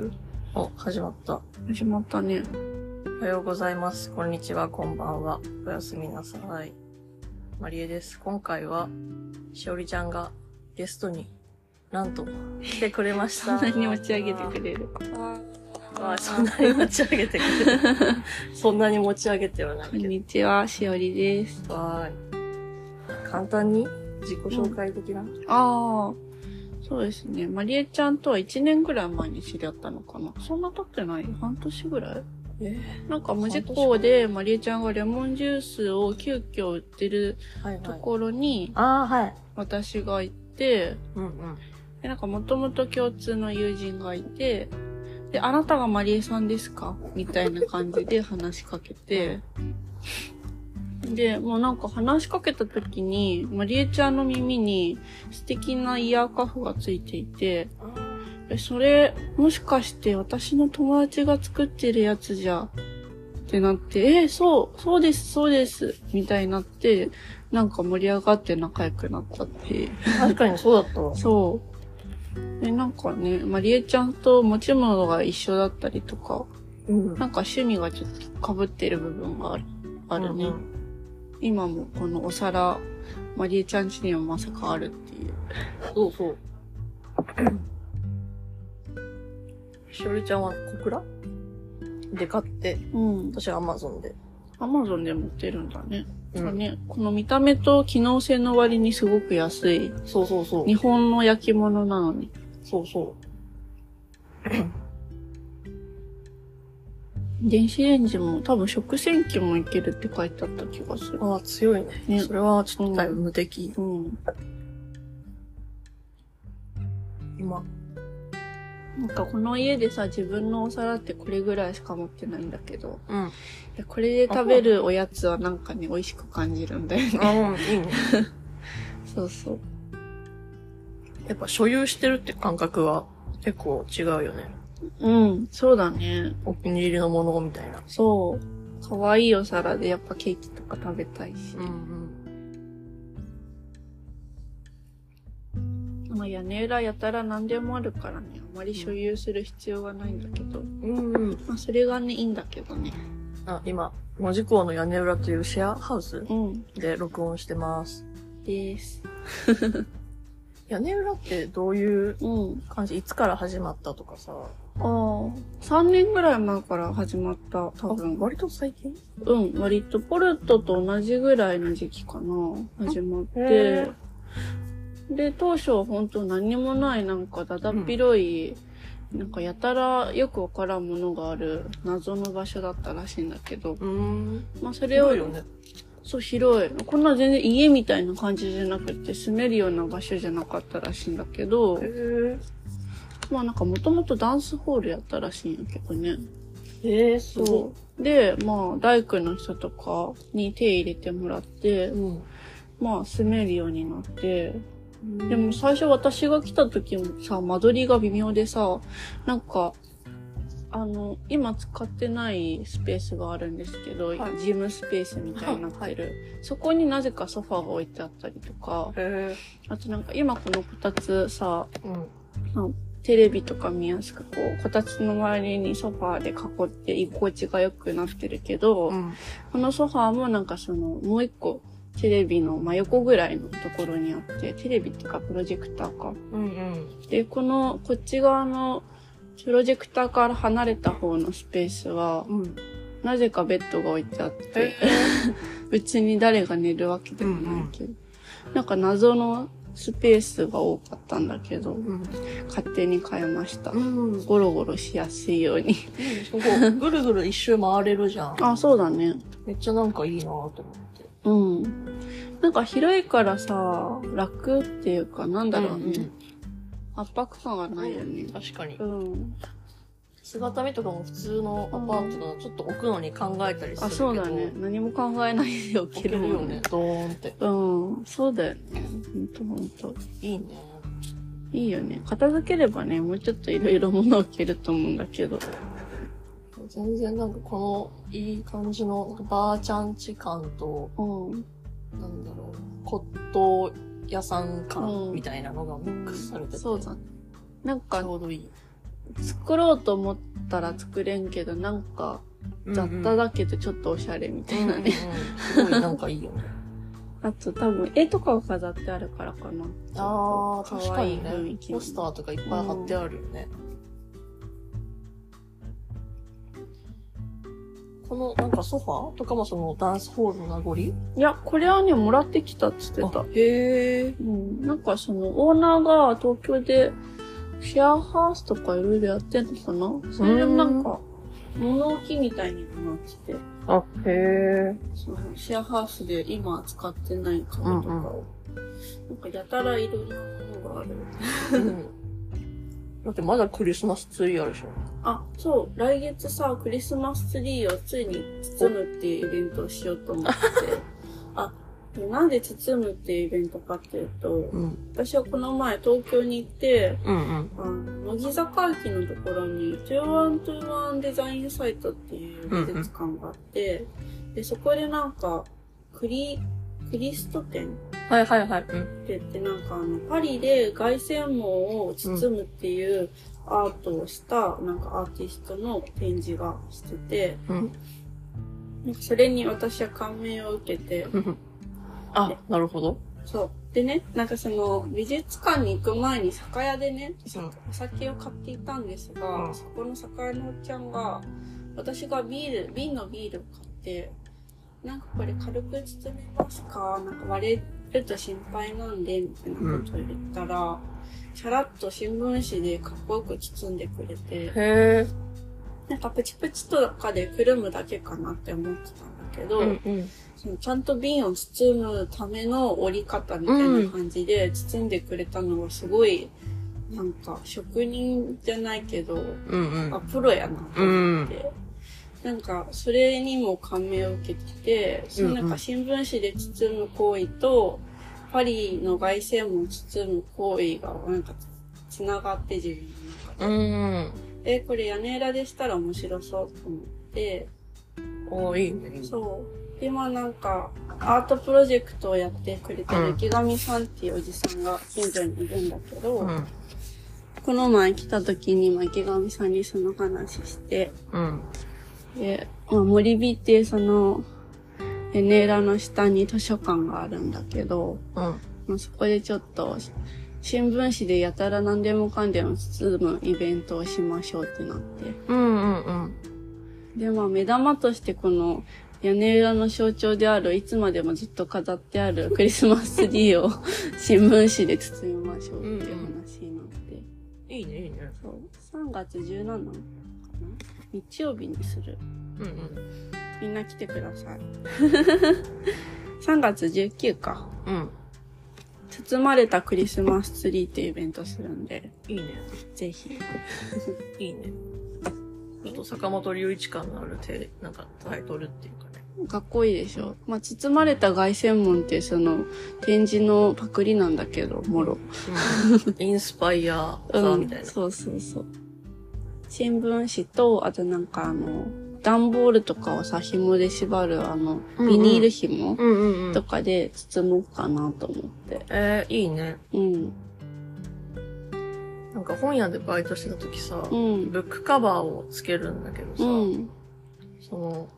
ますお、始まった。始まったね。おはようございます。こんにちは、こんばんは。おやすみなさい。マリエです。今回は、しおりちゃんがゲストになんと来てくれました。そんなに持ち上げてくれる？あそんなに持ち上げてくれる？そんなに持ち上げてはないこんけにちは、しおりです。ど。はーい。簡単に自己紹介的な、ああ、そうですね。まりえちゃんとは1年ぐらい前に知り合ったのかな。そんな経ってない？半年ぐらい？えなんか無事故でまりえちゃんがレモンジュースを急遽売ってる。ところにああ、はい。私が行って、うんうん。で、なんかもともと共通の友人がいて、で、あなたがマリエさんですか？みたいな感じで話しかけて、で、もうなんか話しかけた時に、マリエちゃんの耳に素敵なイヤーカフがついていて、え、それ、もしかして私の友達が作ってるやつじゃ、ってなって、え、そう、そうです、そうです、みたいになって、なんか盛り上がって仲良くなったって。確かにそうだったわ。そう。で、なんかね、まりえちゃんと持ち物が一緒だったりとか、うん。なんか趣味がちょっと被ってる部分がある。あるね。うん今もこのお皿、まりえちゃんちにもまさかあるっていう。そうそう。しおりちゃんは小倉？で買って、うん。私はアマゾンで。アマゾンで持ってるんだね。うんね、この見た目と機能性の割にすごく安い。そうそうそう。日本の焼き物なのに。そうそ電子レンジも多分食洗機もいけるって書いてあった気がする。う。ああ、強いね。ねそれはちょっとだいぶ無敵。うん。今。なんかこの家でさ、自分のお皿ってこれぐらいしか持ってないんだけど、うん。これで食べるおやつはなんかね、美味しく感じるんだよね。あ、うん、いいね。そうそう。やっぱ所有してるって感覚は結構違うよね。うん、そうだね。お気に入りのものみたいな。そう。可愛いお皿でやっぱケーキとか食べたいし。んまあ屋根裏やたら何でもあるからね、あまり所有する必要はないんだけど。うん。うん。まあそれがね、いいんだけどね。あ、今、文字港の屋根裏というシェアハウスうん。で録音してます。です。屋根裏ってどういううん。感じ？いつから始まったとかさ。ああ、3年ぐらい前から始まった、多あ分。割と最近？うん、割とポルトと同じぐらいの時期かな、始まって。で、当初は本当何にもないなんかだだっ広い、なんかやたらよくわからんものがある謎の場所だったらしいんだけど、うーん。まあそれを、広いよね。そう広い。こんな全然家みたいな感じじゃなくて住めるような場所じゃなかったらしいんだけど、へまあなんかもともとダンスホールやったらしいんやけどね。え。えー、そう。で、まあ、大工の人とかに手入れてもらってい。、うん。まあ、住めるようになって、でも最初私が来た時もさ、間取りが微妙でさ、なんか、あの、今使ってないスペースがあるんですけど、はいジムスペースみたいになってる。そこになぜかソファーが置いてあったりとか、へあとなんか今このこたつさ、え。うん。テレビとか見やすくこう、こたつの周りにソファーで囲って居心地が良くなってるけど、うん。このソファーもなんかその、もう一個、テレビの真横ぐらいのところにあって、テレビっていうかプロジェクターか。うんうん。で、この、こっち側の、プロジェクターから離れた方のスペースは、うん。なぜかベッドが置いてあってえ、別に誰が寝るわけでもないけど、なんか謎のスペースが多かったんだけど、うん。勝手に変えました。うん。ゴロゴロしやすいように。すごい。ぐるぐる一周回れるじゃん。あ、そうだね。めっちゃなんかいいなと思って。うん。なんか広いからさ、楽っていうか、なんだろうね。うんうん圧迫感がないよね。確かにう。ん。姿見とかも普通のアパートだとちょっと置くのに考えたりするあ、けど。そうだね。何も考えないで起置けるよね。。ドーンって。うん。そうだよね。ほんとほんと。いいね。いいよね。片付ければね、もうちょっといろいろ物置けると思うんだけど。全然なんかこのいい感じのばーちゃんち感と、うん。なんだろう、骨董屋さんう感んみたいなのがミックスされてて、そうだね。なんかち、ょうどいい。作ろうと思ったら作れんけど、なんか、雑多だけどちょっとおしゃれみたいなね。うんうんうんすごいなんかいいよね。あと多分絵とかを飾ってあるからかな。ああ、確かにねポスターとかいっぱい貼ってあるよね。このなんかソファーとかもそのダンスホールの名残？いや、これはね、もらってきたっつってたあ。へえ。うん。なんかその、オーナーが東京で、シェアハウスとかいろいろやってんのかな？それでもなんか、物置みたいになってて、あ、へえ。そのシェアハウスで今使ってない壁とかを、なんかやたらいろんなものがある。うん。だってまだクリスマスツリーあるでしょ。あ、そう、来月さ、クリスマスツリーをついに包むっていうイベントをしようと思って。あ、でなんで包むっていうイベントかっていうと、うん。私はこの前東京に行って、うんうん。あの乃木坂駅のところに、2121デザインサイトっていう美術館があって、で、そこでなんか、クリ、クリスト展はいはいはい。うん。って言ってなんかあの、パリで凱旋門を包むっていうアートをした、なんかアーティストの展示がしてて、うん。なんかそれに私は感銘を受けて、うんあ、なるほど。そう。でね、なんかその、美術館に行く前に酒屋でね、うんお酒を買っていたんですが、うんそこの酒屋のおっちゃんが、私がビール、瓶のビールを買って、なんかこれ軽く包めますか？なんか割れると心配なんで、みたいなことを言ったら、チャラッと新聞紙でかっこよく包んでくれて、へえ。なんかプチプチとかでくるむだけかなって思ってたけど、うんうん。そのちゃんと瓶を包むための折り方みたいな感じで包んでくれたのがすごい、なんか職人じゃないけど、うんうんあ、。プロやなと思って。なんか、それにも感銘を受けてて、そのなんか新聞紙で包む行為と、パリの凱旋門を包む行為がなんかつながって自分の中で。うん。え、これ屋根裏でしたら面白そうと思って、おいいね。そう。で、まあなんか、アートプロジェクトをやってくれてうんる池上さんっていうおじさんが近所にいるんだけど、うん。この前来た時に、まあ、池上さんにその話して、うん。で、まあ、森美ってその、屋根裏の下に図書館があるんだけど、うん。まあ、そこでちょっと、新聞紙でやたら何でもかんでも包むイベントをしましょうってなって。うんうんうん。で、まあ目玉としてこの屋根裏の象徴であるいつまでもずっと飾ってあるクリスマスツリーを新聞紙で包みましょうっていう話になって。いいね、いいね。そう。3月17かな？日曜日にする。うんうん。みんな来てください。3月19か。うん。包まれたクリスマスツリーっていうイベントするんで、いいね。ぜひ。いいね。ちょっと坂本龍一感のある手、なんかタイトルっていうかね。かっこいいでしょ。まあ、包まれた凱旋門ってその展示のパクリなんだけど、もろ。うん。インスパイアーみたいな。そうそうそう。新聞紙と、あとなんかあの、段ボールとかをさ、紐で縛るあの、うんうんビニール紐んうんとかで包もうかなと思って。えー、いいね。うん。なんか本屋でバイトしてた時さ、うん。ブックカバーをつけるんだけどさ、うん。その、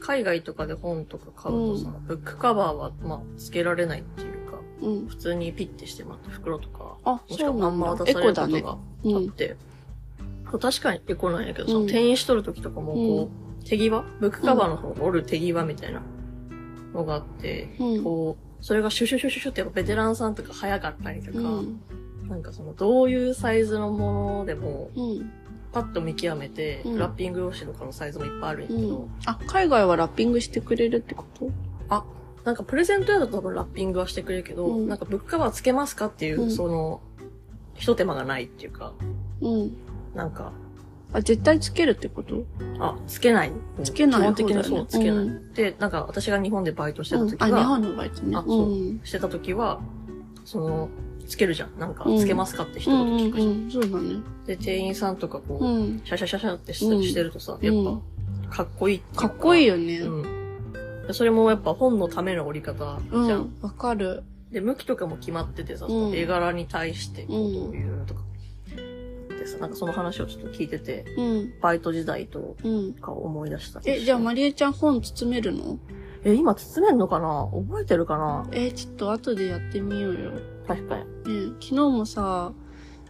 海外とかで本とか買うとさ、ブックカバーは、まあ、つけられないっていうか、うん。普通にピッてしてもらって袋とか、あ、もしくはまんま渡されるこ。とがうん。あって、確かにエコなんやけどさ、うん転印しとる時とかもこう、手際？ブックカバーの方が折る手際みたいなのがあって、うん。こう、それがシュシュシュシュシュってやっぱベテランさんとか早かったりとか、うん。なんかその、どういうサイズのものでも、うん。パッと見極めて、うんラッピング用紙とかのサイズもいっぱいあるんやけど、うん。あ、海外はラッピングしてくれるってこと？あ、なんかプレゼント屋だと多分ラッピングはしてくれるけど、うんなんかブックカバーつけますかっていう、うんその、一手間がないっていうか、うん。なんか、あ、絶対つけるってこと？あ、つけない。つけない基本的にそう、つけない。うんで、なんか私が日本でバイトしてたうん。あ、日本のバイトね。あそううん。してた時は、その、つけるじゃん。なんか、うんつけますかって一うん言聞くじゃん。うんうん。そうだね。で、店員さんとかこう、うん。シャシャシャシャってし,、てるとさ、やっうんぱ、かっこいいかっこいいよ。よね。うん。でそれもやっぱ本のための折り方じゃん。うん。わかる。で、向きとかも決まっててさ、うん絵柄に対してこうどういうとか。でさ、なんかその話をちょっと聞いてて、うん。バイト時代とうん。かを思い出した。え、じゃあ、まりえちゃん本包めるの？え、今包めんのかな？覚えてるかな？え、ちょっと後でやってみようよ。確かに。ね、昨日もさ、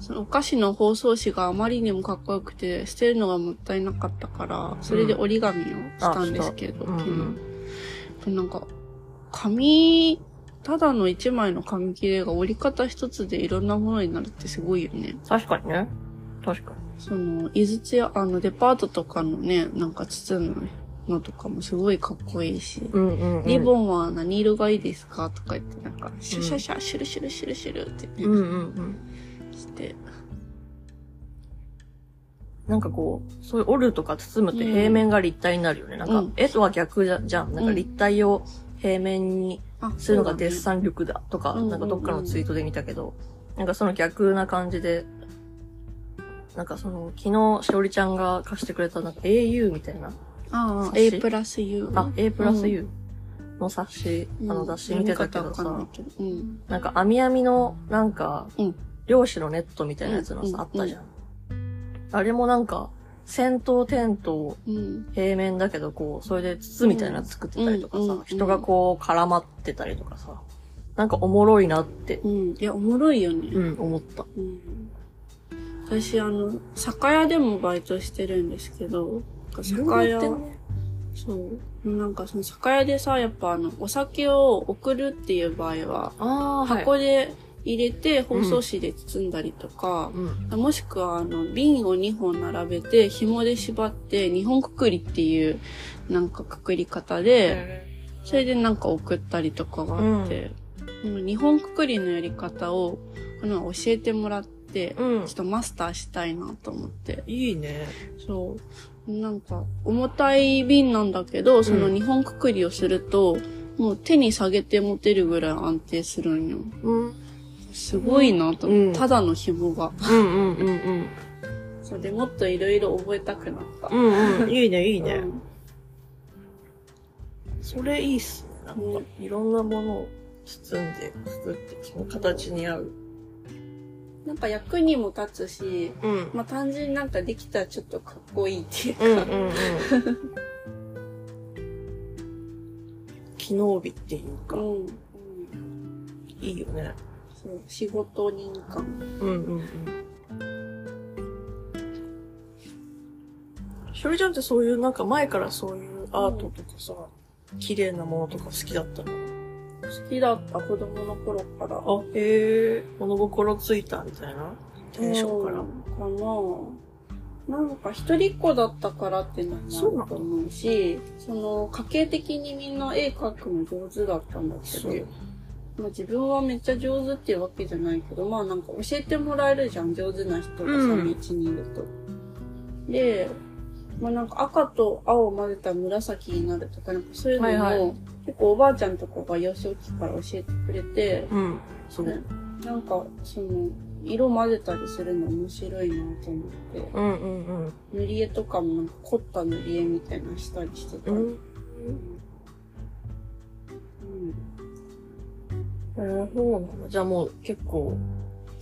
そのお菓子の包装紙があまりにもかっこよくて、捨てるのがもったいなかったから、それで折り紙をしたんですけど、うんうん昨日なんか、紙、ただの一枚の紙切れが折り方一つでいろんなものになるってすごいよね。確かにね。確かに。その、井筒屋、あの、デパートとかのね、なんか包むのとかもすごいかっこいいし、うんうん、うん。リボンは何色がいいですかとか言って、なんか、シュシャシャ、シュルシュルシュルシュルってね、うんうんうん。して、なんかこう、そういう折るとか包むと平面が立体になるよね。なんかうん、絵とは逆じゃじゃん。なんか立体を平面にあ、するのがデッン。サン力だとか、うんなんかどっかのツイートで見たけど、なんかその逆な感じで、なんかその、昨日、しおりちゃんが貸してくれたなんか au みたいな、ああ、A プラス U。あ、a プラスうん U の冊子、うんあの雑誌見てたけどさなん。か網網の、なんかうん、漁師のネットみたいなやつのうんさ、あったじゃん。あれもなんか、先頭テントうん。平面だけど、こう、それで筒みたいなの作ってたりとかさ人がこう絡まってたりとかさ、なんかおもろいなって、うん。いや、おもろいよね。うん、思った。うん。私、あの、酒屋でもバイトしてるんですけど、酒屋、そう。なんかその酒屋でさ、やっぱあの、お酒を送るっていう場合は、ああ、はい。箱で入れて包装紙で包んだりとか、うん。もしくは、あの、瓶を2本並べて、紐で縛って、日本くくりっていう、なんかくくり方で、それでなんか送ったりとかがあって、この日本くくりのやり方を、この教えてもらって、うんちょっ。とマスターしたいなと思って。いいね。そう。なんか、重たい瓶なんだけど、その日本くくりをすると、もう手に下げて持てるぐらい安定するんよ。うん。すごいなとうんただの紐が。うんうんうんうん。それでもっといろいろ覚えたくなった。うんうん。いいね、いいね。うんそれいいっすね。なんか、いろんなものを包んで作って、その形に合う。なんか役にも立つし、うん。まあ単純になんかできたらちょっとかっこいいっていうか、うんうんうん。機能美っていうか、うんうんいいよね。そう仕事人感。うんうんうん。しおりちゃんってそういうなんか前からそういうアートとかさ、綺麗なものとか好きだったの？好きだった子供の頃から。あ、へえ、物心ついたみたいな？テンションから。うんかななんか一人っ子だったからっていうのもあると思うし、その？家系的にみんな絵描くの上手だったんだけどまあ自分はめっちゃ上手っていうわけじゃないけど、まあなんか教えてもらえるじゃん、上手な人がさ、うん道にいると。で、まあなんか赤と青を混ぜたら紫になるとか、なんかそういうのも、はいはい結構おばあちゃんとかが幼少期から教えてくれて、うん。そう。ねなんか、その、色混ぜたりするの面白いなと思って、うんうんうん。塗り絵とかもなんか凝った塗り絵みたいなのしたりしてた。ううんん。えー、そうなんだ。じゃあもう結構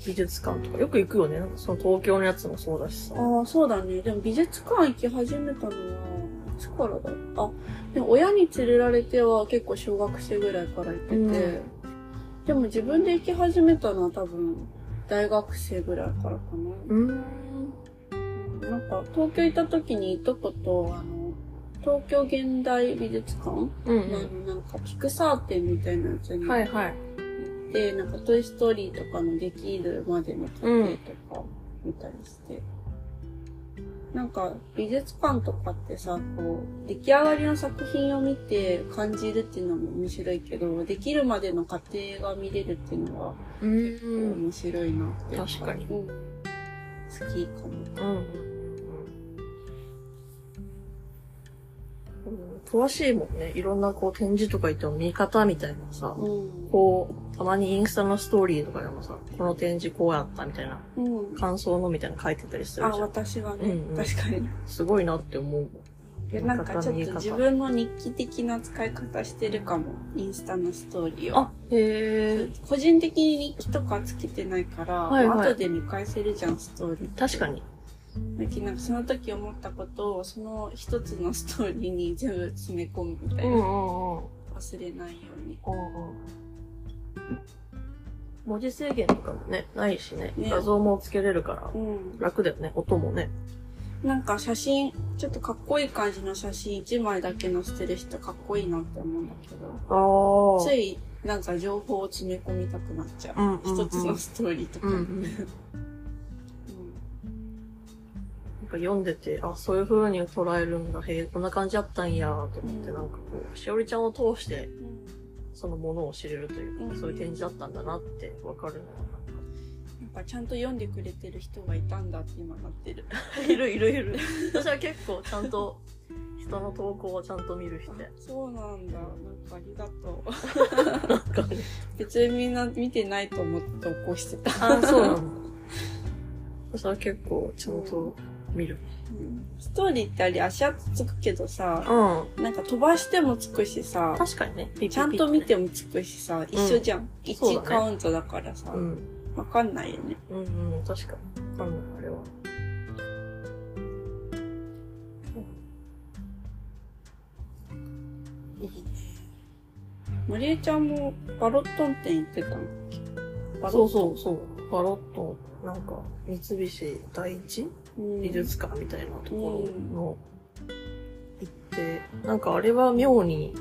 美術館とかよく行くよね。なんかその東京のやつもそうだしさ。ああ、そうだね。でも美術館行き始めたのは、いつからだあ、でも親に連れられては結構小学生ぐらいから行ってて、うんでも自分で行き始めたのは多分大学生ぐらいからかな。うん。なんか、東京行った時にいとこと、あの、東京現代美術館うんの、なんか、ピクサー展みたいなやつにはいはい。て、なんか、トイストーリーとかのできるまでの過程とか見たりして。なんか、美術館とかってさ、こう、出来上がりの作品を見て感じるっていうのも面白いけど、できるまでの過程が見れるっていうのは、うん。面白いなって。確かにうん。好きかも。うん。詳しいもんね。いろんなこう展示とか行っても見方みたいなさ、うん。こう、たまにインスタのストーリーとかでもさ、この展示こうやったみたいな、うん。感想のみたいなの書いてたりするあ、じゃん。私はね、うんうん確かに。すごいなって思うもん。でなんかちょっと自分の日記的な使い方してるかも。インスタのストーリーを。あ、へえ。個人的に日記とかつけてないから、はいはい後で見返せるじゃん、ストーリー。確かに。だけどなんかその時思ったことを、その一つのストーリーに全部詰め込むみたいな。うんうんうん。忘れないように。うんうん文字制限とかもね、ないしね。ね画像もつけれるから、うん。楽だよね。音もね。なんか写真、ちょっとかっこいい感じの写真1枚だけ載せてる人かっこいいなって思うんだけど、あついなんか情報を詰め込みたくなっちゃう。うんうんうん一つのストーリーとか。うんうん。なんか読んでて、あ、そういう風に捉えるんだ。へえ、こんな感じだったんや、と思って、うんなんかこう、しおりちゃんを通して、うんそのものを知れるというか、うんそういう展示だったんだなってわかるのなんかちゃんと読んでくれてる人がいたんだって今なってる。いるいるいる。私は結構ちゃんと、人の投稿をちゃんと見る人で。そうなんだ。なんかありがとう。なんかね。別にみんな見てないと思って投稿してた。あ、そうなんだ。私は結構ちゃんと見る。うんストーリーってあれ足跡つくけどさ、うん。なんか飛ばしてもつくしさ、確かにね。ちゃんと見て。てもつくしさ、一緒じゃん。1そうだねカウントだからさ、うん。わかんないよね。うんうん、確かに。わかんない、あれは。まりえちゃんもバロットン店行ってたの？バそうロットそうそう。バロット、なんか、三菱第一うん美術館みたいなところの、行って、なんかあれは妙に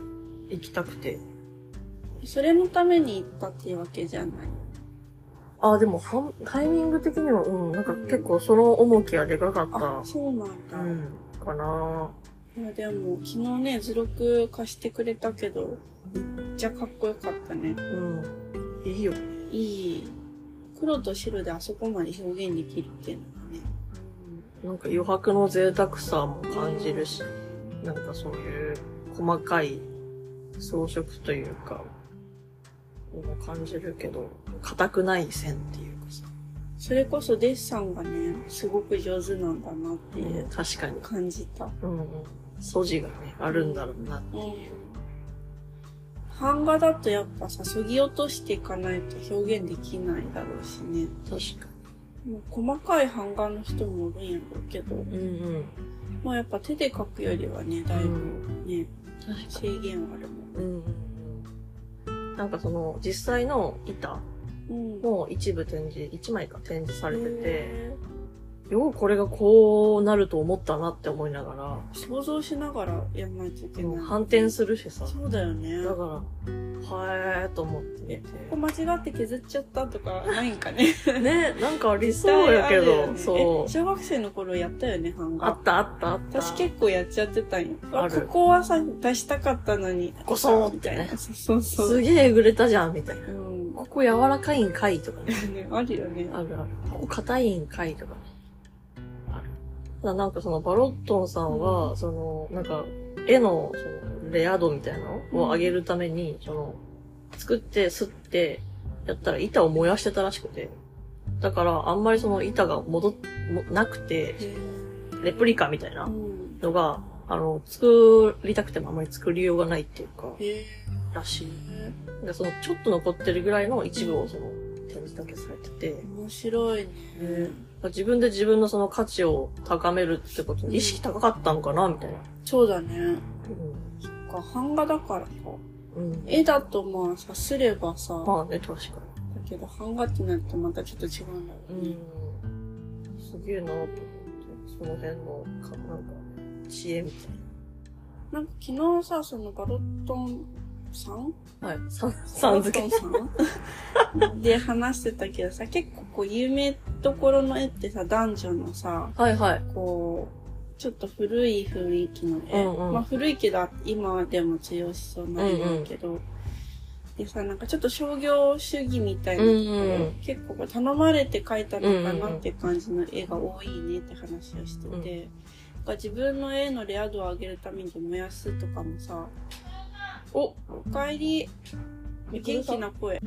行きたくて。それのために行ったっていうわけじゃない。あ、でもタイミング的には、うん、なんか結構その重きはでかかった。あ、そうなんだ。うん、かないや、でも、昨日ね、図録貸してくれたけど、めっちゃかっこよかったね。うん。いいよ。いい。黒と白であそこまで表現できるっていうのがね。なんか余白の贅沢さも感じるし、なんかそういう細かい装飾というか、も感じるけど、硬くない線っていうかさ。それこそデッサンがね、すごく上手なんだなっていう確かに。感じた。うんうん。素地がね、あるんだろうな。うん。版画だとやっぱさ、そぎ落としていかないと表現できないだろうしね。確かもう細かい版画の人もおるんやろうけど、に。うんうん。まあやっぱ手で描くよりはね、だいぶね、確か制限はあるもん。に。うん。なんかその、実際の板うん。も一部展示、一枚か展示されてて、へようこれがこうなると思ったなって思いながら、ー想像しながらやんないといけない。反転するしさ。そうだよね。だから、はえーと思ってえて。ここ間違って削っちゃったとかないんかね。ね、なんかありそうやけど、ねそうえ。小学生の頃やったよね、版画。あったあったあった。私結構やっちゃってたんよ。あるここはさ、出したかったのに。ごそーみたいな。そうそう。すげええぐれたじゃん、みたいな。うん。ここ柔らかいんかいとかね。ね、あるよね。あるある。ここ硬いんかいとか。ただなんかそのバロットンさんは、うんその、なんか、絵の、その、レア度みたいなのを上げるために、その、作って、吸って、やったら板を燃やしてたらしくて。だから、あんまりその板が戻っ、もなくて、レプリカみたいなうん。のが、あの、作りたくてもあんまり作りようがないっていうか、へらしい。その、ちょっと残ってるぐらいの一部をその、展示だけされてて、面白いね。自分で自分のその価値を高めるってことに意識高かったのかなみたいな。そうだね。そっか、版画だからか。うん。うん。絵だとまあさ、すればさ、だまあね、確かけど版画ってなるとまたちょっと違うんだろうね。に。うん。すげえなと思って、その辺の、か、なんか、知恵みたいなんか昨日さ、そのバロットンさん？な。はい。さん、さん付け。さんで話してたけどさ、結構こう有名どころの絵ってさ、男女のさ、はいはい。こう、ちょっと古い雰囲気の絵。うんうんまあ古いけど、今でも強しそうな絵だけど、でさ、なんかちょっと商業主義みたいなところ、うんうん結構こう頼まれて描いたのかなって感じの絵が多いねって話をしてて、うんなんか自分の絵のレア度を上げるために燃やすとかもさ、お、おかえり。元気な声。